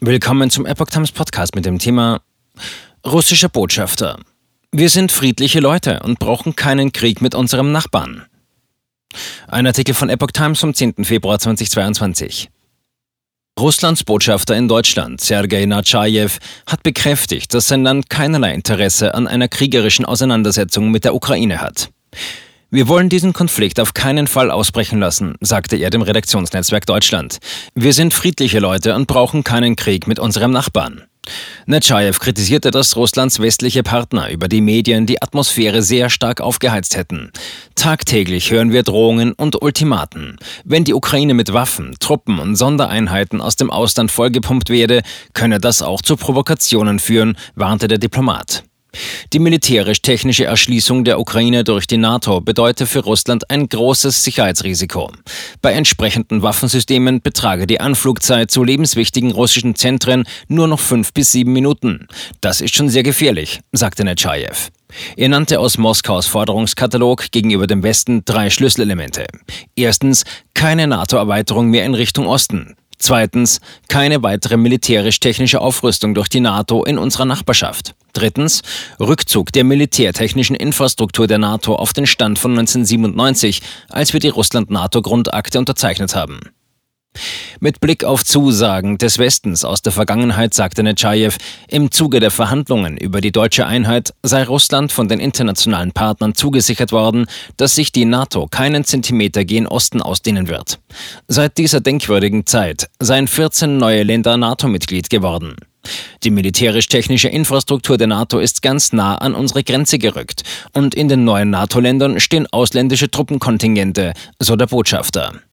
Willkommen zum Epoch Times Podcast mit dem Thema Russischer Botschafter. Wir sind friedliche Leute und brauchen keinen Krieg mit unserem Nachbarn. Ein Artikel von Epoch Times vom 10. Februar 2022. Russlands Botschafter in Deutschland, Sergei Natschajew, hat bekräftigt, dass sein Land keinerlei Interesse an einer kriegerischen Auseinandersetzung mit der Ukraine hat. Wir wollen diesen Konflikt auf keinen Fall ausbrechen lassen, sagte er dem Redaktionsnetzwerk Deutschland. Wir sind friedliche Leute und brauchen keinen Krieg mit unserem Nachbarn. Netschajew kritisierte, dass Russlands westliche Partner über die Medien die Atmosphäre sehr stark aufgeheizt hätten. Tagtäglich hören wir Drohungen und Ultimaten. Wenn die Ukraine mit Waffen, Truppen und Sondereinheiten aus dem Ausland vollgepumpt werde, könne das auch zu Provokationen führen, warnte der Diplomat. Die militärisch-technische Erschließung der Ukraine durch die NATO bedeutet für Russland ein großes Sicherheitsrisiko. Bei entsprechenden Waffensystemen betrage die Anflugzeit zu lebenswichtigen russischen Zentren nur noch fünf bis sieben Minuten. Das ist schon sehr gefährlich, sagte Netschajew. Er nannte aus Moskaus Forderungskatalog gegenüber dem Westen drei Schlüsselelemente. Erstens keine NATO-Erweiterung mehr in Richtung Osten. Zweitens, keine weitere militärisch-technische Aufrüstung durch die NATO in unserer Nachbarschaft. Drittens, Rückzug der militärtechnischen Infrastruktur der NATO auf den Stand von 1997, als wir die Russland-NATO-Grundakte unterzeichnet haben. Mit Blick auf Zusagen des Westens aus der Vergangenheit sagte Netschajew, im Zuge der Verhandlungen über die deutsche Einheit sei Russland von den internationalen Partnern zugesichert worden, dass sich die NATO keinen Zentimeter gen Osten ausdehnen wird. Seit dieser denkwürdigen Zeit seien 14 neue Länder NATO-Mitglied geworden. Die militärisch-technische Infrastruktur der NATO ist ganz nah an unsere Grenze gerückt und in den neuen NATO-Ländern stehen ausländische Truppenkontingente, so der Botschafter.